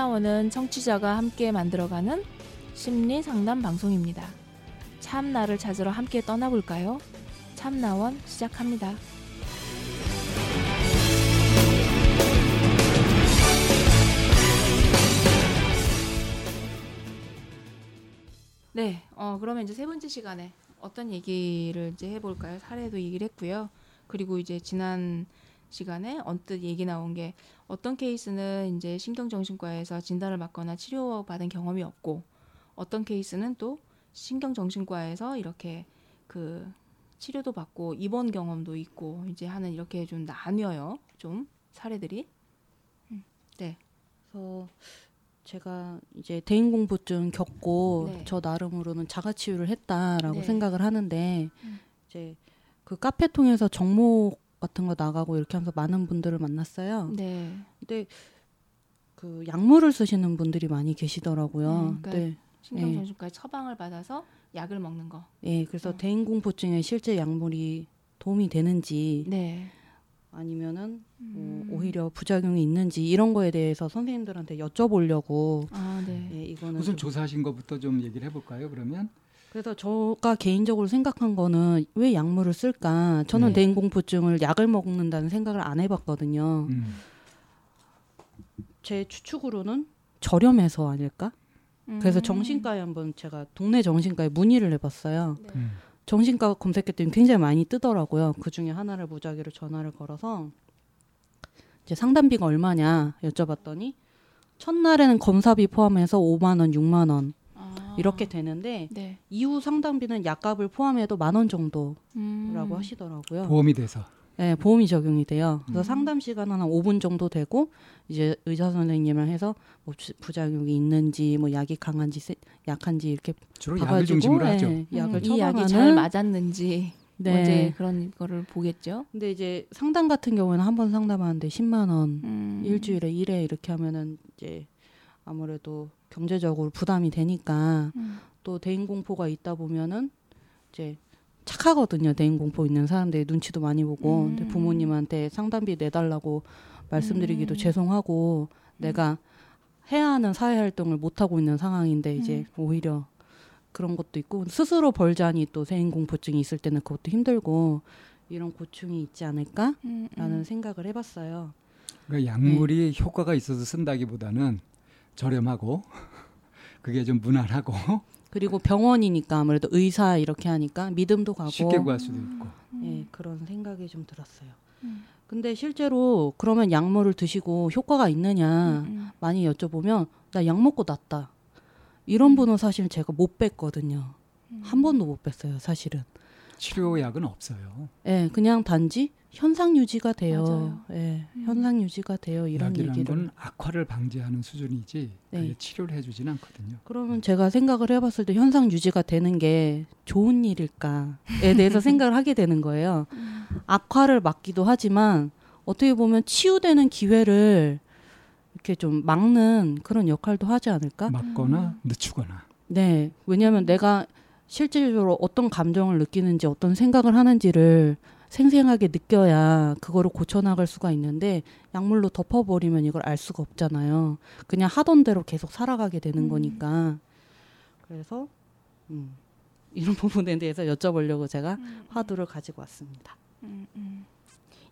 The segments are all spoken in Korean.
참나원은 청취자가 함께 만들어가는 심리 상담 방송입니다. 참나를 찾으러 함께 떠나볼까요? 참나원 시작합니다. 네, 어, 그러면 이제 세 번째 시간에 어떤 얘기를 이제 해볼까요? 사례도 얘기를 했고요. 그리고 이제 지난 시간에 언뜻 얘기 나온 게 어떤 케이스는 이제 신경정신과에서 진단을 받거나 치료받은 경험이 없고 어떤 케이스는 또 신경정신과에서 이렇게 그 치료도 받고 입원 경험도 있고 이제 하는 이렇게 좀 나뉘어요. 좀 사례들이. 음, 네. 그래서 제가 이제 대인 공포증 겪고 네. 저 나름으로는 자가 치유를 했다라고 네. 생각을 하는데 음. 이제 그 카페 통해서 정목 같은 거 나가고 이렇게 하면서 많은 분들을 만났어요. 네. 근데 그 약물을 쓰시는 분들이 많이 계시더라고요. 음, 그러니까 네. 신경정신과에 처방을 받아서 약을 먹는 거. 예, 그래서 어. 대인공포증에 실제 약물이 도움이 되는지 네. 아니면은 뭐 음. 오히려 부작용이 있는지 이런 거에 대해서 선생님들한테 여쭤보려고 아, 네. 예, 이거는 우선 좀- 조사하신 것부터 좀 얘기를 해볼까요? 그러면 그래서 제가 개인적으로 생각한 거는 왜 약물을 쓸까? 저는 네. 대인공포증을 약을 먹는다는 생각을 안 해봤거든요. 음. 제 추측으로는 저렴해서 아닐까? 그래서 음. 정신과에 한번 제가 동네 정신과에 문의를 해봤어요. 네. 음. 정신과 검색했더니 굉장히 많이 뜨더라고요. 그 중에 하나를 무작위로 전화를 걸어서 이제 상담비가 얼마냐 여쭤봤더니 첫날에는 검사비 포함해서 5만 원, 6만 원 아. 이렇게 되는데 네. 이후 상담비는 약값을 포함해도 만 원 정도라고 음. 하시더라고요. 보험이 돼서 네, 보험이 적용이 돼요. 그래서 음. 상담 시간은 한 5분 정도 되고 이제 의사 선생님을 해서 뭐 주- 부작용이 있는지 뭐 약이 강한지 세- 약한지 이렇게 주로 약을 봐가지고 중심으로 예, 하죠. 약을 음, 이 약이 잘 맞았는지 네. 이제 그런 거를 보겠죠. 근데 이제 상담 같은 경우에는 한 번 상담하는데 10만 원 음. 일주일에 일회 이렇게 하면은 이제 아무래도 경제적으로 부담이 되니까 음. 또 대인 공포가 있다 보면은 이제 착하거든요. 대인 공포 있는 사람들이 눈치도 많이 보고 근데 음. 부모님한테 상담비 내달라고 말씀드리기도 음. 죄송하고 내가 해야 하는 사회 활동을 못 하고 있는 상황인데 이제 음. 오히려 그런 것도 있고 스스로 벌자니 또 대인 공포증이 있을 때는 그것도 힘들고 이런 고충이 있지 않을까라는 음, 음. 생각을 해봤어요. 그러니까 약물이 네. 효과가 있어서 쓴다기보다는 저렴하고 그게 좀 무난하고 그리고 병원이니까 아무래도 의사 이렇게 하니까 믿음도 가고 쉽게 구할 수도 있고 예, 그런 생각이 좀 들었어요. 음. 근데 실제로 그러면 약물을 드시고 효과가 있느냐 음, 많이 여쭤보면 나 약 먹고 낫다. 이런 음. 분은 사실 제가 못 뵀거든요. 음. 한 번도 못 뵀어요, 사실은. 치료약은 없어요. 예, 그냥 단지 현상 유지가 돼요. 예, 음. 현상 유지가 돼요. 이런 얘기를. 건 악화를 방지하는 수준이지 네. 그게 치료를 해주진 않거든요. 그러면 제가 생각을 해봤을 때 현상 유지가 되는 게 좋은 일일까에 대해서 생각을 하게 되는 거예요. 음. 악화를 막기도 하지만 어떻게 보면 치유되는 기회를 이렇게 좀 막는 그런 역할도 하지 않을까? 막거나 늦추거나 네. 왜냐하면 내가 실질적으로 어떤 감정을 느끼는지 어떤 생각을 하는지를 생생하게 느껴야 그거를 고쳐나갈 수가 있는데 약물로 덮어버리면 이걸 알 수가 없잖아요. 그냥 하던 대로 계속 살아가게 되는 음. 거니까. 그래서 음, 이런 부분에 대해서 여쭤보려고 제가 음. 화두를 가지고 왔습니다. 음, 음.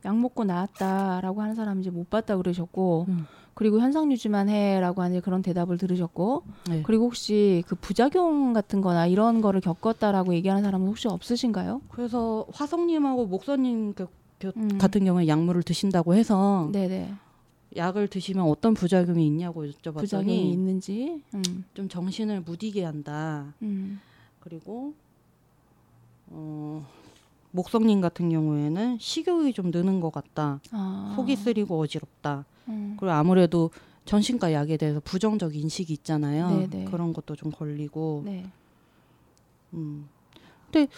약 먹고 나았다라고 하는 사람 이제 못 봤다 그러셨고 음. 그리고 현상 유지만 해라고 하는 그런 대답을 들으셨고 네. 그리고 혹시 그 부작용 같은 거나 이런 거를 겪었다라고 얘기하는 사람은 혹시 없으신가요? 그래서 화성님하고 목사님 그- 그 음. 같은 경우에 약물을 드신다고 해서 네네 약을 드시면 어떤 부작용이 있냐고 여쭤봤더니 부작용이 있는지 음. 좀 정신을 무디게 한다. 음. 그리고 어, 목성님 같은 경우에는 식욕이 좀 느는 것 같다. 아. 속이 쓰리고 어지럽다. 음. 그리고 아무래도 전신과 약에 대해서 부정적 인식이 있잖아요. 네네. 그런 것도 좀 걸리고. 네. 음. 근데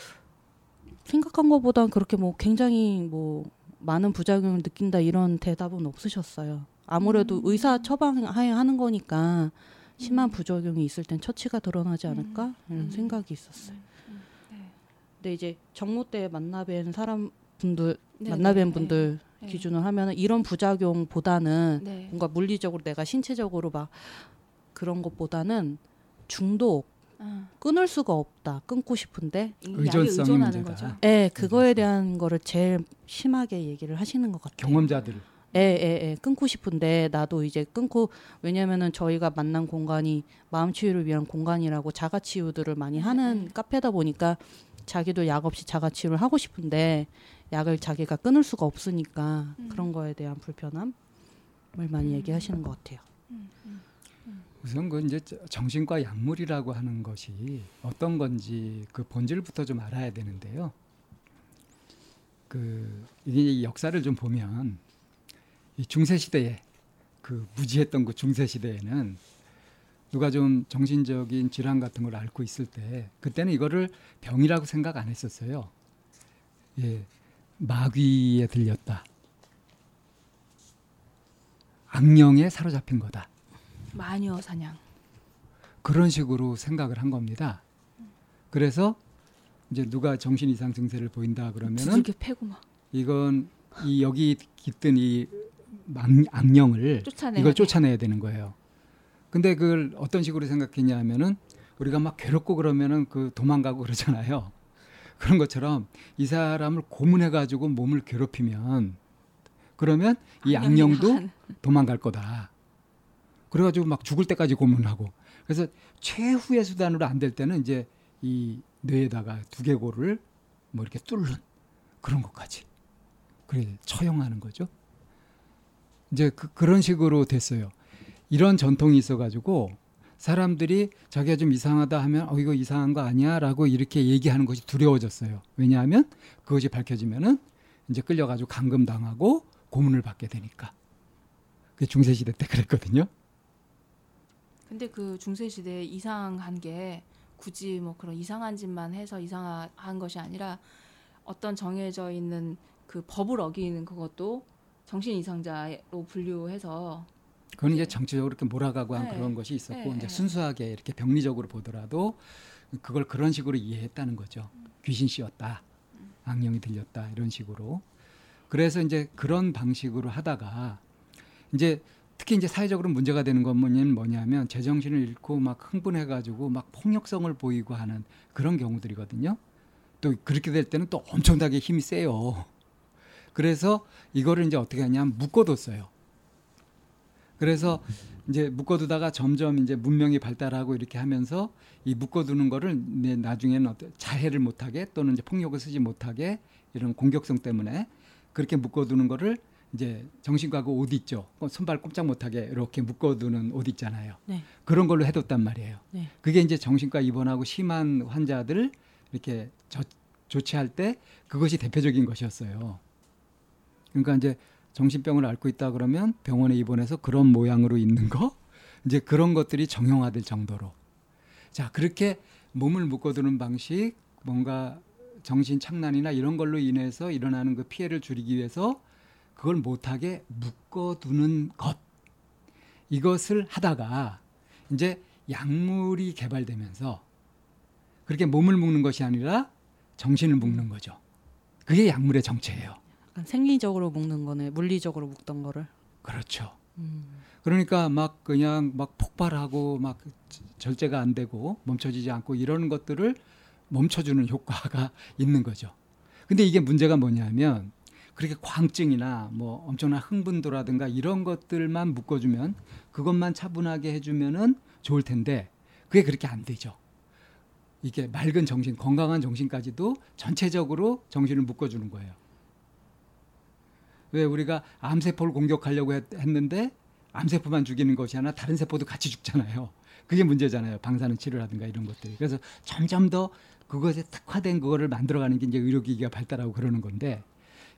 생각한 것보단 그렇게 뭐 굉장히 뭐 많은 부작용을 느낀다 이런 대답은 없으셨어요. 아무래도 음. 의사 처방하에 하는 거니까 심한 부작용이 있을 땐 처치가 드러나지 않을까 이런 음. 생각이 있었어요. 네. 근데 이제 정모 때 만나뵌 사람 분들 네네. 만나뵌 분들 네. 기준으로 하면은 이런 부작용보다는 네. 뭔가 물리적으로 내가 신체적으로 막 그런 것보다는 중독 아, 끊을 수가 없다. 끊고 싶은데 의존성이 문제다. 거죠. 예, 그거에 대한 거를 제일 심하게 얘기를 하시는 것 같아요. 경험자들 예, 예, 예. 끊고 싶은데 나도 이제 끊고 왜냐면은 저희가 만난 공간이 마음 치유를 위한 공간이라고 자가 치유들을 많이 하는 네. 카페다 보니까 자기도 약 없이 자가 치유를 하고 싶은데 약을 자기가 끊을 수가 없으니까 음. 그런 거에 대한 불편함을 많이 얘기하시는 것 같아요. 우선 그 이제 정신과 약물이라고 하는 것이 어떤 건지 그 본질부터 좀 알아야 되는데요. 그 이게 역사를 좀 보면 이 중세 시대에 그 무지했던 그 중세 시대에는 누가 좀 정신적인 질환 같은 걸 앓고 있을 때 그때는 이거를 병이라고 생각 안 했었어요. 예, 마귀에 들렸다. 악령에 사로잡힌 거다. 마녀 사냥. 그런 식으로 생각을 한 겁니다. 그래서 이제 누가 정신 이상 증세를 보인다 그러면은 이건 이 여기 깃든 이 악- 악령을 쫓아내. 이걸 쫓아내야 되는 거예요. 근데 그걸 어떤 식으로 생각했냐면은 우리가 막 괴롭고 그러면은 그 도망가고 그러잖아요. 그런 것처럼 이 사람을 고문해 가지고 몸을 괴롭히면 그러면 이 악령도 도망갈 거다. 그래가지고 막 죽을 때까지 고문하고 그래서 최후의 수단으로 안 될 때는 이제 이 뇌에다가 두개골을 뭐 이렇게 뚫는 그런 것까지 그래 처형하는 거죠. 이제 그, 그런 식으로 됐어요. 이런 전통이 있어가지고 사람들이 자기가 좀 이상하다 하면 어 이거 이상한 거 아니야라고 이렇게 얘기하는 것이 두려워졌어요. 왜냐하면 그것이 밝혀지면은 이제 끌려가지고 감금 당하고 고문을 받게 되니까. 그 중세 시대 때 그랬거든요. 근데 그 중세 시대에 이상한 게 굳이 뭐 그런 이상한 짓만 해서 이상한 것이 아니라 어떤 정해져 있는 그 법을 어기는 그것도 정신 이상자로 분류해서 그건 이제 정치적으로 이렇게 몰아가고 한 네. 그런 것이 있었고 네, 이제 네. 순수하게 이렇게 병리적으로 보더라도 그걸 그런 식으로 이해했다는 거죠. 귀신 씌웠다, 악령이 들렸다 이런 식으로. 그래서 이제 그런 방식으로 하다가 이제 특히 이제 사회적으로 문제가 되는 건 뭐냐면 제정신을 잃고 막 흥분해가지고 막 폭력성을 보이고 하는 그런 경우들이거든요. 또 그렇게 될 때는 또 엄청나게 힘이 세요. 그래서 이거를 이제 어떻게 하냐면 묶어뒀어요. 그래서 이제 묶어두다가 점점 이제 문명이 발달하고 이렇게 하면서 이 묶어두는 거를 이제 나중에는 어떤 자해를 못하게 또는 이제 폭력을 쓰지 못하게 이런 공격성 때문에 그렇게 묶어두는 거를 이제 정신과 그옷 있죠. 어, 손발 꼼짝 못하게 이렇게 묶어두는 옷 있잖아요. 네. 그런 걸로 해뒀단 말이에요. 네. 그게 이제 정신과 입원하고 심한 환자들 이렇게 저, 조치할 때 그것이 대표적인 것이었어요. 그러니까 이제 정신병을 앓고 있다 그러면 병원에 입원해서 그런 모양으로 있는 거 이제 그런 것들이 정형화될 정도로 자 그렇게 몸을 묶어두는 방식 뭔가 정신 착란이나 이런 걸로 인해서 일어나는 그 피해를 줄이기 위해서 그걸 못하게 묶어두는 것 이것을 하다가 이제 약물이 개발되면서 그렇게 몸을 묶는 것이 아니라 정신을 묶는 거죠. 그게 약물의 정체예요. 약간 생리적으로 묶는 거네. 물리적으로 묶던 거를. 그렇죠. 음. 그러니까 막 그냥 막 폭발하고 막 절제가 안 되고 멈춰지지 않고 이런 것들을 멈춰주는 효과가 있는 거죠. 근데 이게 문제가 뭐냐면 그렇게 광증이나 뭐 엄청난 흥분도라든가 이런 것들만 묶어주면 그것만 차분하게 해주면은 좋을 텐데 그게 그렇게 안 되죠. 이게 맑은 정신, 건강한 정신까지도 전체적으로 정신을 묶어주는 거예요. 왜 우리가 암세포를 공격하려고 했, 했는데 암세포만 죽이는 것이 아니라 다른 세포도 같이 죽잖아요. 그게 문제잖아요. 방사능 치료라든가 이런 것들이. 그래서 점점 더 그것에 특화된 그거를 만들어가는 게 이제 의료기기가 발달하고 그러는 건데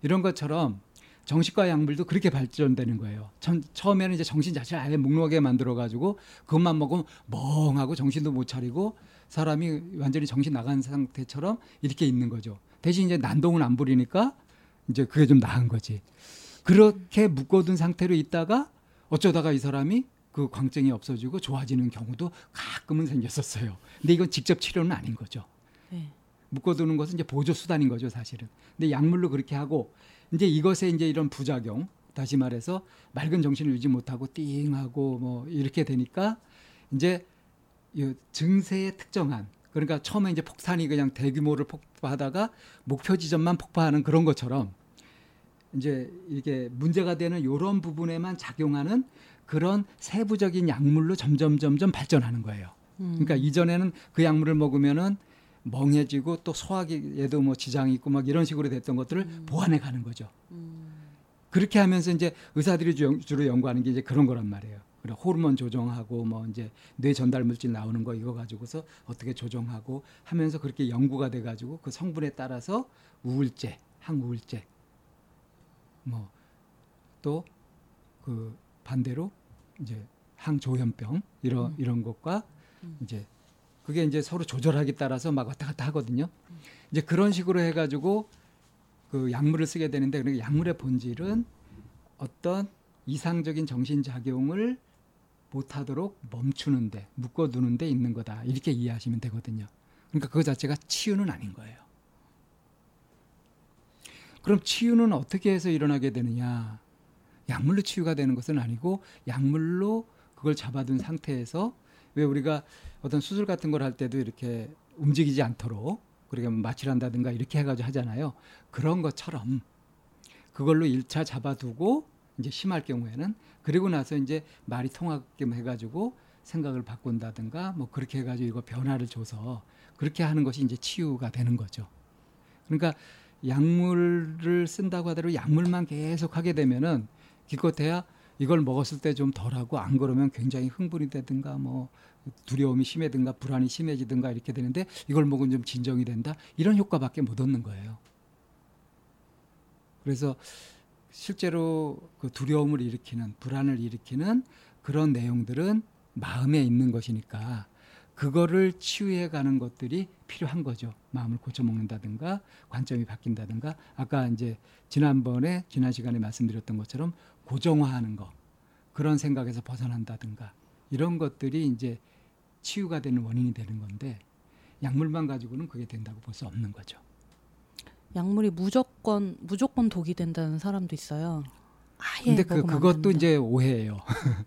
이런 것처럼 정신과 약물도 그렇게 발전되는 거예요. 처음, 처음에는 이제 정신 자체를 아예 묵묵하게 만들어가지고 그것만 먹으면 멍하고 정신도 못 차리고 사람이 완전히 정신 나간 상태처럼 이렇게 있는 거죠. 대신 이제 난동은 안 부리니까 이제 그게 좀 나은 거지. 그렇게 묶어둔 상태로 있다가 어쩌다가 이 사람이 그 광증이 없어지고 좋아지는 경우도 가끔은 생겼었어요. 근데 이건 직접 치료는 아닌 거죠. 네. 묶어두는 것은 이제 보조 수단인 거죠, 사실은. 근데 약물로 그렇게 하고 이제 이것에 이제 이런 부작용 다시 말해서 맑은 정신을 유지 못하고 띵하고 뭐 이렇게 되니까 이제 이 증세에 특정한 그러니까 처음에 이제 폭탄이 그냥 대규모를 폭파하다가 목표 지점만 폭파하는 그런 것처럼 이제 이게 문제가 되는 이런 부분에만 작용하는 그런 세부적인 약물로 점점 점점 발전하는 거예요. 음. 그러니까 이전에는 그 약물을 먹으면은 멍해지고 또 소화기에도 뭐 지장이 있고 막 이런 식으로 됐던 것들을 음. 보완해 가는 거죠. 음. 그렇게 하면서 이제 의사들이 주- 주로 연구하는 게 이제 그런 거란 말이에요. 그래 호르몬 조정하고 뭐 이제 뇌 전달 물질 나오는 거 이거 가지고서 어떻게 조정하고 하면서 그렇게 연구가 돼 가지고 그 성분에 따라서 우울제, 항우울제 뭐 또 그 반대로 이제 항조현병 이런 음. 이런 것과 음. 이제 그게 이제 서로 조절하기 따라서 막 왔다 갔다 하거든요. 이제 그런 식으로 해 가지고 그 약물을 쓰게 되는데 그러니까 약물의 본질은 어떤 이상적인 정신 작용을 못하도록 멈추는 데 묶어두는 데 있는 거다 이렇게 이해하시면 되거든요. 그러니까 그거 자체가 치유는 아닌 거예요. 그럼 치유는 어떻게 해서 일어나게 되느냐? 약물로 치유가 되는 것은 아니고 약물로 그걸 잡아둔 상태에서 왜 우리가 어떤 수술 같은 걸 할 때도 이렇게 움직이지 않도록 그러니까 마취한다든가 이렇게 해가지고 하잖아요. 그런 것처럼 그걸로 일차 잡아두고 이제 심할 경우에는 그리고 나서 이제 말이 통하게끔 해가지고 생각을 바꾼다든가 뭐 그렇게 해가지고 이거 변화를 줘서 그렇게 하는 것이 이제 치유가 되는 거죠. 그러니까 약물을 쓴다고 하더라도 약물만 계속 하게 되면은 기껏해야 이걸 먹었을 때 좀 덜하고 안 그러면 굉장히 흥분이 되든가 뭐 두려움이 심해든가 불안이 심해지든가 이렇게 되는데 이걸 먹으면 좀 진정이 된다 이런 효과밖에 못 얻는 거예요. 그래서 실제로 그 두려움을 일으키는 불안을 일으키는 그런 내용들은 마음에 있는 것이니까 그거를 치유해 가는 것들이 필요한 거죠. 마음을 고쳐 먹는다든가 관점이 바뀐다든가 아까 이제 지난번에 지난 시간에 말씀드렸던 것처럼 고정화하는 거 그런 생각에서 벗어난다든가 이런 것들이 이제 치유가 되는 원인이 되는 건데 약물만 가지고는 그게 된다고 볼 수 없는 거죠. 약물이 무조건 무조건 독이 된다는 사람도 있어요. 아예 근데 그 그것도. 이제 오해예요.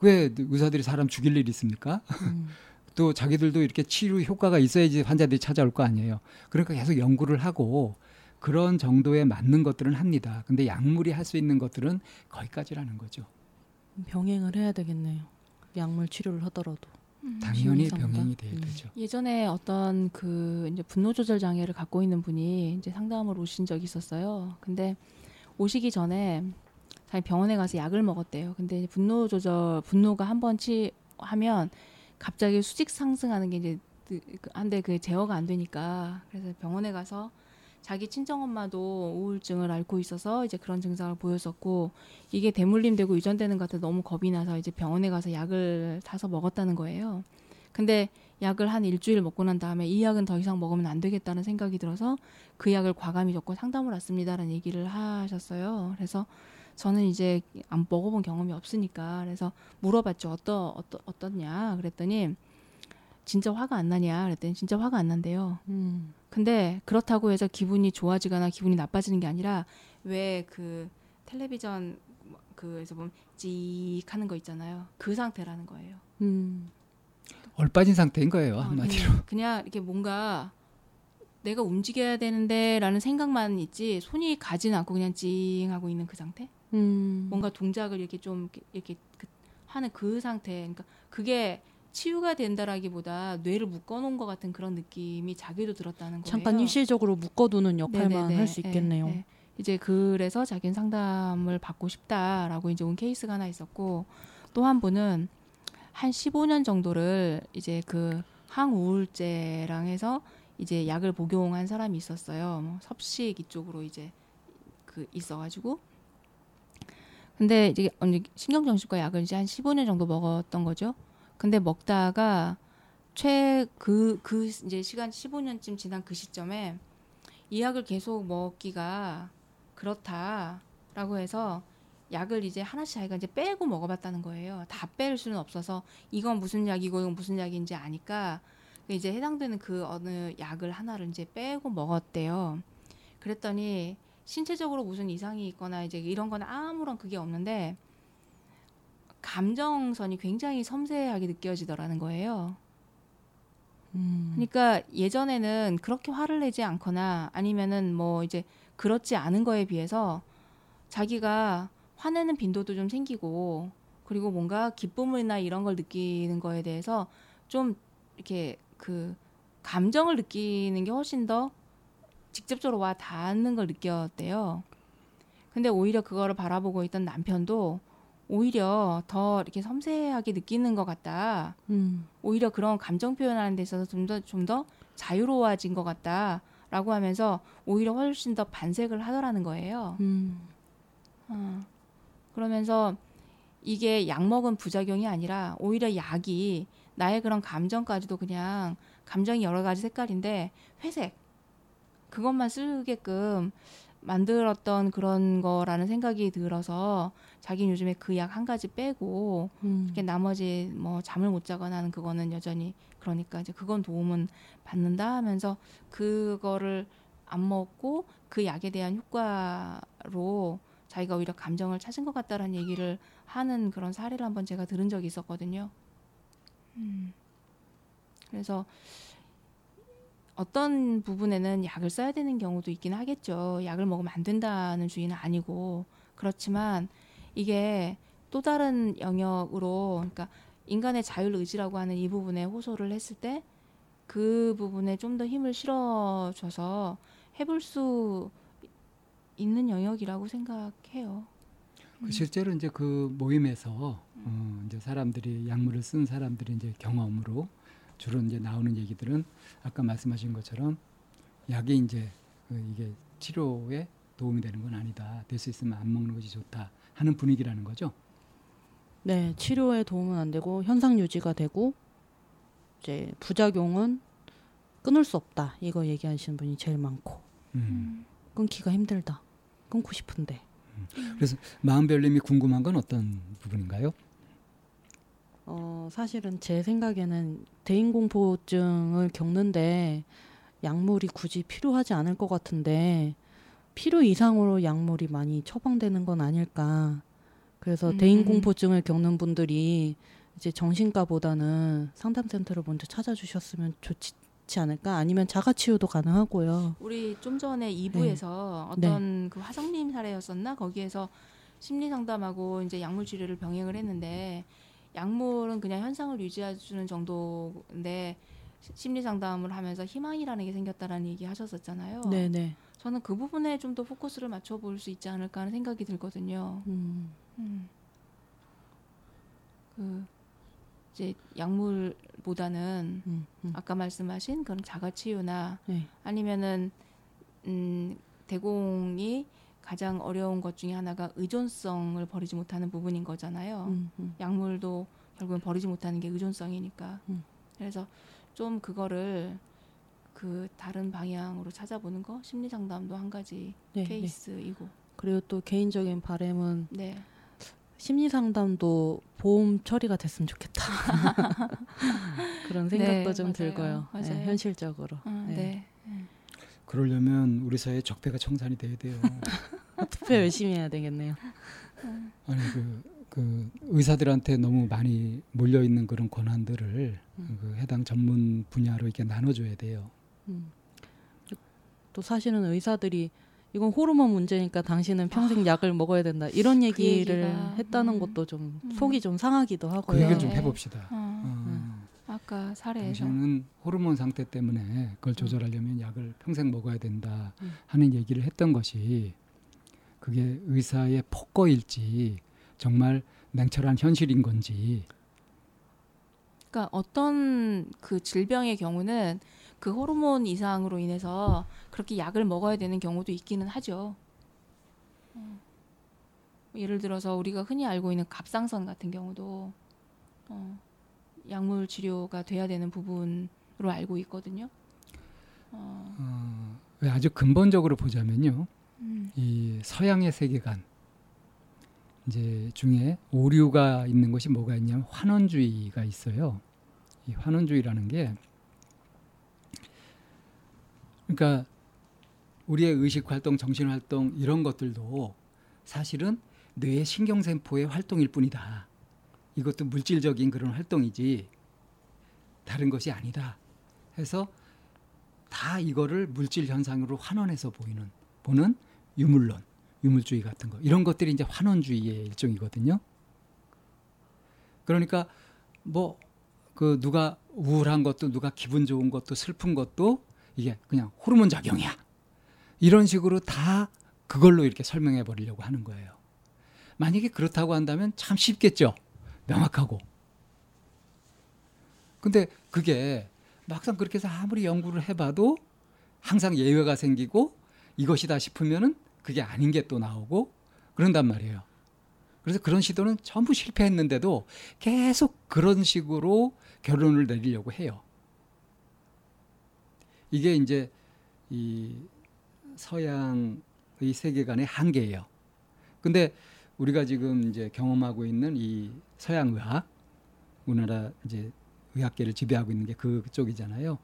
왜 의사들이 사람 죽일 일이 있습니까? 음. 또 자기들도 이렇게 치료 효과가 있어야지 환자들이 찾아올 거 아니에요. 그러니까 계속 연구를 하고 그런 정도에 맞는 것들은 합니다. 근데 약물이 할 수 있는 것들은 거기까지라는 거죠. 병행을 해야 되겠네요. 약물 치료를 하더라도. 당연히 심리상담? 병행이 돼야 음. 되죠. 예전에 어떤 그 이제 분노 조절 장애를 갖고 있는 분이 이제 상담을 오신 적이 있었어요. 근데 오시기 전에 자기 병원에 가서 약을 먹었대요. 근데 분노 조절 분노가 한 번치 하면 갑자기 수직 상승하는 게 이제 그- 그- 한데 그 제어가 안 되니까 그래서 병원에 가서 자기 친정 엄마도 우울증을 앓고 있어서 이제 그런 증상을 보였었고 이게 대물림되고 유전되는 것 같아 너무 겁이 나서 이제 병원에 가서 약을 사서 먹었다는 거예요. 근데 약을 한 일주일 먹고 난 다음에 이 약은 더 이상 먹으면 안 되겠다는 생각이 들어서 그 약을 과감히 접고 상담을 왔습니다라는 얘기를 하셨어요. 그래서 저는 이제 안 먹어본 경험이 없으니까 그래서 물어봤죠. 어떠 어떠 어떻냐 그랬더니 진짜 화가 안 나냐 그랬더니 진짜 화가 안 난대요. 음. 근데 그렇다고 해서 기분이 좋아지거나 기분이 나빠지는 게 아니라 왜 그 텔레비전 그에서 보면 찍 하는 거 있잖아요. 그 상태라는 거예요. 음. 얼빠진 상태인 거예요 어, 한마디로. 그냥, 그냥 이렇게 뭔가 내가 움직여야 되는데라는 생각만 있지 손이 가지는 않고 그냥 찡 하고 있는 그 상태? 음. 뭔가 동작을 이렇게 좀 이렇게, 이렇게 그- 하는 그 상태. 그러니까 그게 치유가 된다라기보다 뇌를 묶어놓은 것 같은 그런 느낌이 자기도 들었다는 거예요. 잠깐 일시적으로 묶어두는 역할만 네네네. 할수 예, 있겠네요. 예. 이제 그래서 자기는 상담을 받고 싶다라고 이제 온 케이스가 하나 있었고 또 한 분은 한 15년 정도를 이제 그 항우울제랑 해서 이제 약을 복용한 사람이 있었어요. 뭐 섭식 이쪽으로 이제 그 있어가지고 근데 이제 언니 신경정신과 약을 이제 한 15년 정도 먹었던 거죠. 근데 먹다가 최그그 이제 시간 15년쯤 지난 그 시점에 이 약을 계속 먹기가 그렇다라고 해서 약을 이제 하나씩 자기가 이제 빼고 먹어봤다는 거예요. 다 뺄 수는 없어서 이건 무슨 약이고 이건 무슨 약인지 아니까 이제 해당되는 그 어느 약을 하나를 이제 빼고 먹었대요. 그랬더니 신체적으로 무슨 이상이 있거나 이제 이런 건 아무런 그게 없는데 감정선이 굉장히 섬세하게 느껴지더라는 거예요. 음. 그러니까 예전에는 그렇게 화를 내지 않거나 아니면은 뭐 이제 그렇지 않은 거에 비해서 자기가 화내는 빈도도 좀 생기고 그리고 뭔가 기쁨이나 이런 걸 느끼는 거에 대해서 좀 이렇게 그 감정을 느끼는 게 훨씬 더 직접적으로 와 닿는 걸 느꼈대요. 근데 오히려 그거를 바라보고 있던 남편도 오히려 더 이렇게 섬세하게 느끼는 것 같다. 음. 오히려 그런 감정 표현하는 데 있어서 좀 더 좀 더 자유로워진 것 같다 라고 하면서 오히려 훨씬 더 반색을 하더라는 거예요. 음. 어. 그러면서 이게 약 먹은 부작용이 아니라 오히려 약이 나의 그런 감정까지도 그냥 감정이 여러 가지 색깔인데 회색 그것만 쓰게끔 만들었던 그런 거라는 생각이 들어서 자기는 요즘에 그 약 한 가지 빼고 음. 이렇게 나머지 뭐 잠을 못 자거나 하는 그거는 여전히 그러니까 이제 그건 도움은 받는다 하면서 그거를 안 먹고 그 약에 대한 효과로 자기가 오히려 감정을 찾은 것 같다라는 얘기를 하는 그런 사례를 한번 제가 들은 적이 있었거든요. 음. 그래서 어떤 부분에는 약을 써야 되는 경우도 있긴 하겠죠. 약을 먹으면 안 된다는 주의는 아니고 그렇지만 이게 또 다른 영역으로 그러니까 인간의 자율 의지라고 하는 이 부분에 호소를 했을 때 그 부분에 좀 더 힘을 실어줘서 해볼 수 있는 영역이라고 생각해요. 그 실제로 이제 그 모임에서 어, 이제 사람들이 약물을 쓴 사람들이 이제 경험으로 주로 이제 나오는 얘기들은 아까 말씀하신 것처럼 약이 이제 그 이게 치료에 도움이 되는 건 아니다. 될 수 있으면 안 먹는 것이 좋다 하는 분위기라는 거죠. 네, 치료에 도움은 안 되고 현상 유지가 되고 이제 부작용은 끊을 수 없다. 이거 얘기하시는 분이 제일 많고 음. 끊기가 힘들다. 끊고 싶은데. 마음별님이 궁금한 건 어떤 부분인가요? 어, 사실은 제 생각에는 대인공포증을 겪는데 약물이 굳이 필요하지 않을 것 같은데 필요 이상으로 약물이 많이 처방되는 건 아닐까. 그래서 음. 대인공포증을 겪는 분들이 이제 정신과보다는 상담센터를 먼저 찾아주셨으면 좋지 않을까. 아니면 자가치유도 가능하고요. 우리 좀 전에 2부에서 어떤 그 화성님 사례였었나 거기에서 심리 상담하고 이제 약물 치료를 병행을 했는데 약물은 그냥 현상을 유지해 주는 정도인데 시- 심리 상담을 하면서 희망이라는 게 생겼다라는 얘기 하셨었잖아요. 네네. 저는 그 부분에 좀 더 포커스를 맞춰 볼 수 있지 않을까 하는 생각이 들거든요. 음, 음. 그 이제 약물보다는 음, 음. 아까 말씀하신 그런 자가치유나 네. 아니면은 음, 대공이 가장 어려운 것 중에 하나가 의존성을 버리지 못하는 부분인 거잖아요. 음, 음. 약물도 결국은 버리지 못하는 게 의존성이니까. 음. 그래서 좀 그거를 그 다른 방향으로 찾아보는 거 심리 상담도 한 가지 네, 네. 케이스이고. 그리고 또 개인적인 바람은 네. 심리 상담도 보험 처리가 됐으면 좋겠다. 그런 생각도 네, 좀 맞아요. 들고요. 네, 맞아요. 현실적으로. 어, 네. 네. 그러려면 우리 사회 적폐가 청산이 돼야 돼요. 투표 열심히 해야 되겠네요. 아니 그, 그 의사들한테 너무 많이 몰려 있는 그런 권한들을 음. 그 해당 전문 분야로 이렇게 나눠줘야 돼요. 음. 또 사실은 의사들이 이건 호르몬 문제니까 당신은 평생 약을 먹어야 된다 이런 얘기를 그 얘기가, 했다는 음. 것도 좀 음. 속이 좀 상하기도 그 하고요. 얘기를 좀 네. 해봅시다. 어, 어, 아까 사례에서 당신은 호르몬 상태 때문에 그걸 조절하려면 약을 평생 먹어야 된다 음. 하는 얘기를 했던 것이 그게 의사의 폭거일지 정말 냉철한 현실인 건지 그러니까 어떤 그 질병의 경우는 그 호르몬 이상으로 인해서 그렇게 약을 먹어야 되는 경우도 있기는 하죠. 어. 예를 들어서 우리가 흔히 알고 있는 갑상선 같은 경우도 어, 약물 치료가 돼야 되는 부분으로 알고 있거든요. 어, 어, 왜 아주 근본적으로 보자면요. 음, 이 서양의 세계관 이제 중에 오류가 있는 것이 뭐가 있냐면 환원주의가 있어요. 이 환원주의라는 게 그러니까 우리의 의식 활동, 정신 활동 이런 것들도 사실은 뇌의 신경세포의 활동일 뿐이다. 이것도 물질적인 그런 활동이지 다른 것이 아니다. 해서 다 이거를 물질 현상으로 환원해서 보이는 보는 유물론, 유물주의 같은 거 이런 것들이 이제 환원주의의 일종이거든요. 그러니까 뭐 그 누가 우울한 것도 누가 기분 좋은 것도 슬픈 것도 이게 그냥 호르몬 작용이야. 이런 식으로 다 그걸로 이렇게 설명해 버리려고 하는 거예요. 만약에 그렇다고 한다면 참 쉽겠죠. 명확하고. 근데 그게 막상 그렇게 해서 아무리 연구를 해봐도 항상 예외가 생기고 이것이다 싶으면은 그게 아닌 게 또 나오고 그런단 말이에요. 그래서 그런 시도는 전부 실패했는데도 계속 그런 식으로 결론을 내리려고 해요. 이게 이제 이 서양의 세계관의 한계예요. 근데 우리가 지금 이제 경험하고 있는 이 서양 의학, 우리나라 이제 의학계를 지배하고 있는 게 그쪽이잖아요.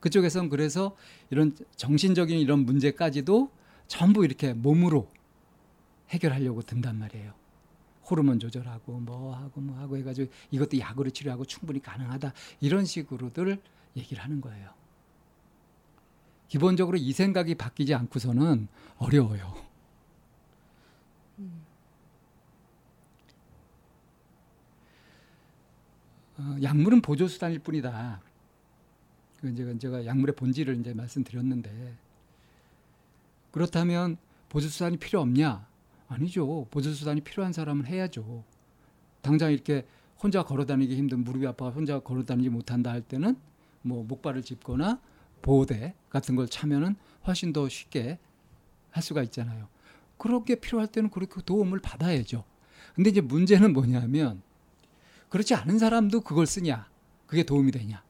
그쪽에선 그래서 이런 정신적인 이런 문제까지도 전부 이렇게 몸으로 해결하려고 든단 말이에요. 호르몬 조절하고 뭐 하고 뭐 하고 해가지고 이것도 약으로 치료하고 충분히 가능하다 이런 식으로들 얘기를 하는 거예요. 기본적으로 이 생각이 바뀌지 않고서는 어려워요. 어, 약물은 보조 수단일 뿐이다. 그 제가 제가 약물의 본질을 이제 말씀드렸는데 그렇다면 보조 수단이 필요 없냐? 아니죠. 보조 수단이 필요한 사람은 해야죠. 당장 이렇게 혼자 걸어다니기 힘든 무릎이 아파 혼자 걸어다니지 못한다 할 때는 뭐 목발을 짚거나 보호대 같은 걸 차면은 훨씬 더 쉽게 할 수가 있잖아요. 그렇게 필요할 때는 그렇게 도움을 받아야죠. 근데 이제 문제는 뭐냐면 그렇지 않은 사람도 그걸 쓰냐? 그게 도움이 되냐?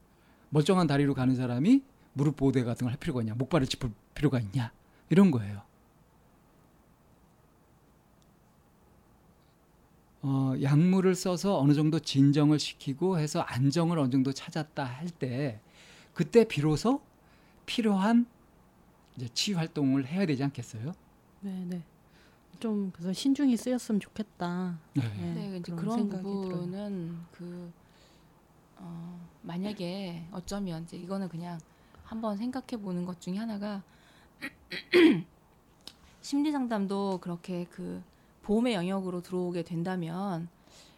멀쩡한 다리로 가는 사람이 무릎 보호대 같은 걸 할 필요가 있냐? 목발을 짚을 필요가 있냐? 이런 거예요. 어, 약물을 써서 어느 정도 진정을 시키고 해서 안정을 어느 정도 찾았다 할 때 그때 비로소 필요한 이제 치유 활동을 해야 되지 않겠어요? 네, 네. 좀 그래서 신중히 쓰였으면 좋겠다. 네. 네, 네, 그런 그런 생각이 부분은 그 어, 만약에 어쩌면 이제 이거는 그냥 한번 생각해 보는 것 중에 하나가 심리 상담도 그렇게 그 보험의 영역으로 들어오게 된다면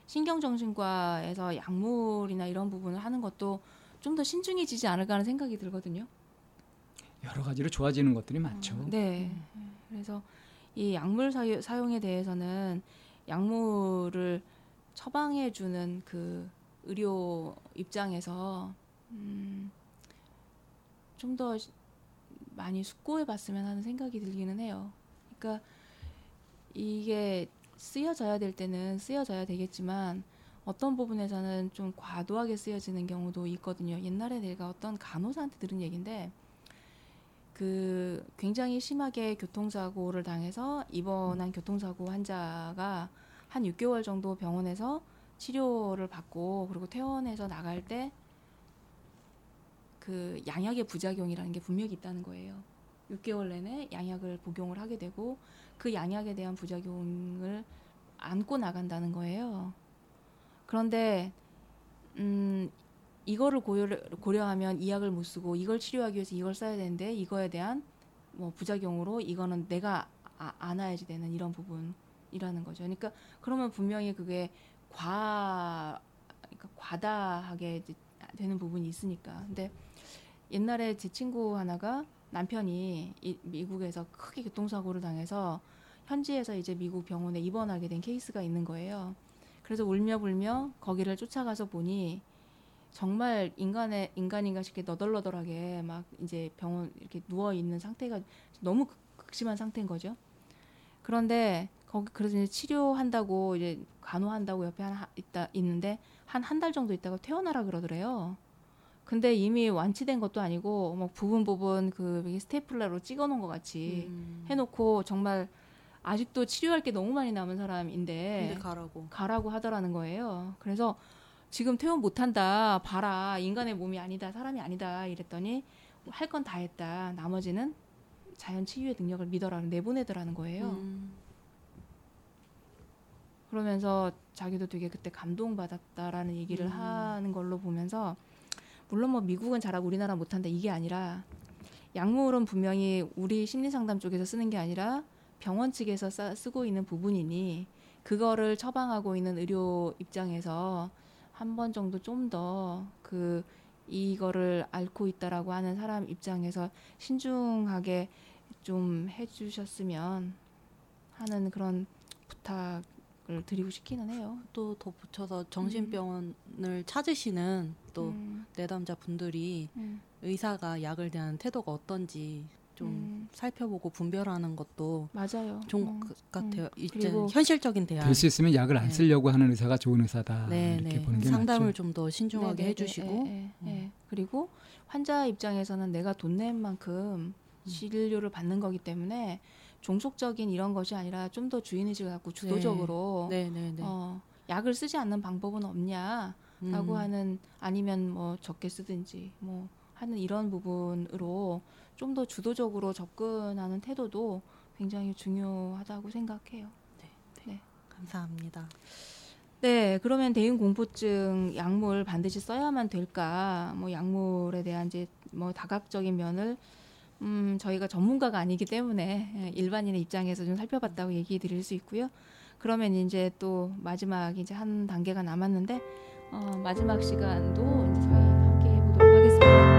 신경정신과에서 약물이나 이런 부분을 하는 것도 좀 더 신중해지지 않을까 하는 생각이 들거든요. 여러 가지로 좋아지는 것들이 많죠. 어, 네. 그래서 이 약물 사유, 사용에 대해서는 약물을 처방해 주는 그 의료 입장에서 음, 좀 더 많이 숙고해 봤으면 하는 생각이 들기는 해요. 그러니까 이게 쓰여져야 될 때는 쓰여져야 되겠지만 어떤 부분에서는 좀 과도하게 쓰여지는 경우도 있거든요. 옛날에 내가 어떤 간호사한테 들은 얘기인데 그 굉장히 심하게 교통사고를 당해서 입원한 교통사고 환자가 한 6개월 정도 병원에서 치료를 받고 그리고 퇴원해서 나갈 때 그 양약의 부작용이라는 게 분명히 있다는 거예요. 6개월 내내 양약을 복용을 하게 되고 그 양약에 대한 부작용을 안고 나간다는 거예요. 그런데 음 이거를 고려, 고려 하면 이 약을 못 쓰고 이걸 치료하기 위해서 이걸 써야 되는데 이거에 대한 뭐 부작용으로 이거는 내가 아, 안아야지 되는 이런 부분이라는 거죠. 그러니까 그러면 분명히 그게 과 그러니까 과다하게 되는 부분이 있으니까. 근데 옛날에 제 친구 하나가 남편이 이, 미국에서 크게 교통사고를 당해서 현지에서 이제 미국 병원에 입원하게 된 케이스가 있는 거예요. 그래서 울며 불며 거기를 쫓아가서 보니 정말 인간의 인간인가 싶게 너덜너덜하게 막 이제 병원 이렇게 누워 있는 상태가 너무 극심한 상태인 거죠. 그런데 거기 그래서 이제 치료한다고 이제 간호한다고 옆에 하나 있다 있는데 한 한 달 정도 있다가 퇴원하라 그러더래요. 근데 이미 완치된 것도 아니고 뭐 부분 부분 그 스테이플러로 찍어놓은 것 같이 음. 해놓고 정말 아직도 치료할 게 너무 많이 남은 사람인데 가라고. 가라고 하더라는 거예요. 그래서 지금 퇴원 못한다. 봐라. 인간의 몸이 아니다. 사람이 아니다. 이랬더니 할 건 다 했다. 나머지는 자연 치유의 능력을 믿어라 내보내더라는 거예요. 음. 그러면서 자기도 되게 그때 감동받았다라는 얘기를 음. 하는 걸로 보면서 물론 뭐 미국은 잘하고 우리나라 못한다 이게 아니라 약물은 분명히 우리 심리상담 쪽에서 쓰는 게 아니라 병원 측에서 싸, 쓰고 있는 부분이니 그거를 처방하고 있는 의료 입장에서 한 번 정도 좀 더 그 이거를 앓고 있다라고 하는 사람 입장에서 신중하게 좀 해주셨으면 하는 그런 부탁을 드리고 싶기는 해요. 또 덧붙여서 정신병원을 찾으시는 또 음, 내담자 분들이 음, 의사가 약을 대하는 태도가 어떤지 좀 음. 살펴보고 분별하는 것도 맞아요. 좋은 음. 것 같아요. 이제 그리고- 현실적인 대안. 될 수 있으면 약을 안 네. 쓰려고 하는 의사가 좋은 의사다 네, 이렇게 네. 보는 게 상담을. 좀 더 신중하게 네네네, 해주시고 예, 예, 예. 그리고 환자 입장에서는 내가 돈 낸 만큼 음. 진료를 받는 거기 때문에 종속적인 이런 것이 아니라 좀 더 주인 의식을 갖고 주도적으로 네, 네, 네. 어, 약을 쓰지 않는 방법은 없냐라고 음. 하는 아니면 뭐 적게 쓰든지 뭐 하는 이런 부분으로 좀 더 주도적으로 접근하는 태도도 굉장히 중요하다고 생각해요. 감사합니다. 네, 그러면 대인 공포증 약물 반드시 써야만 될까? 뭐 약물에 대한 이제 뭐 다각적인 면을 음, 저희가 전문가가 아니기 때문에 예, 일반인의 입장에서 좀 살펴봤다고 얘기 드릴 수 있고요. 그러면 이제 또 마지막 이제 한 단계가 남았는데 어, 마지막 시간도 이제 저희 함께 해보도록 하겠습니다.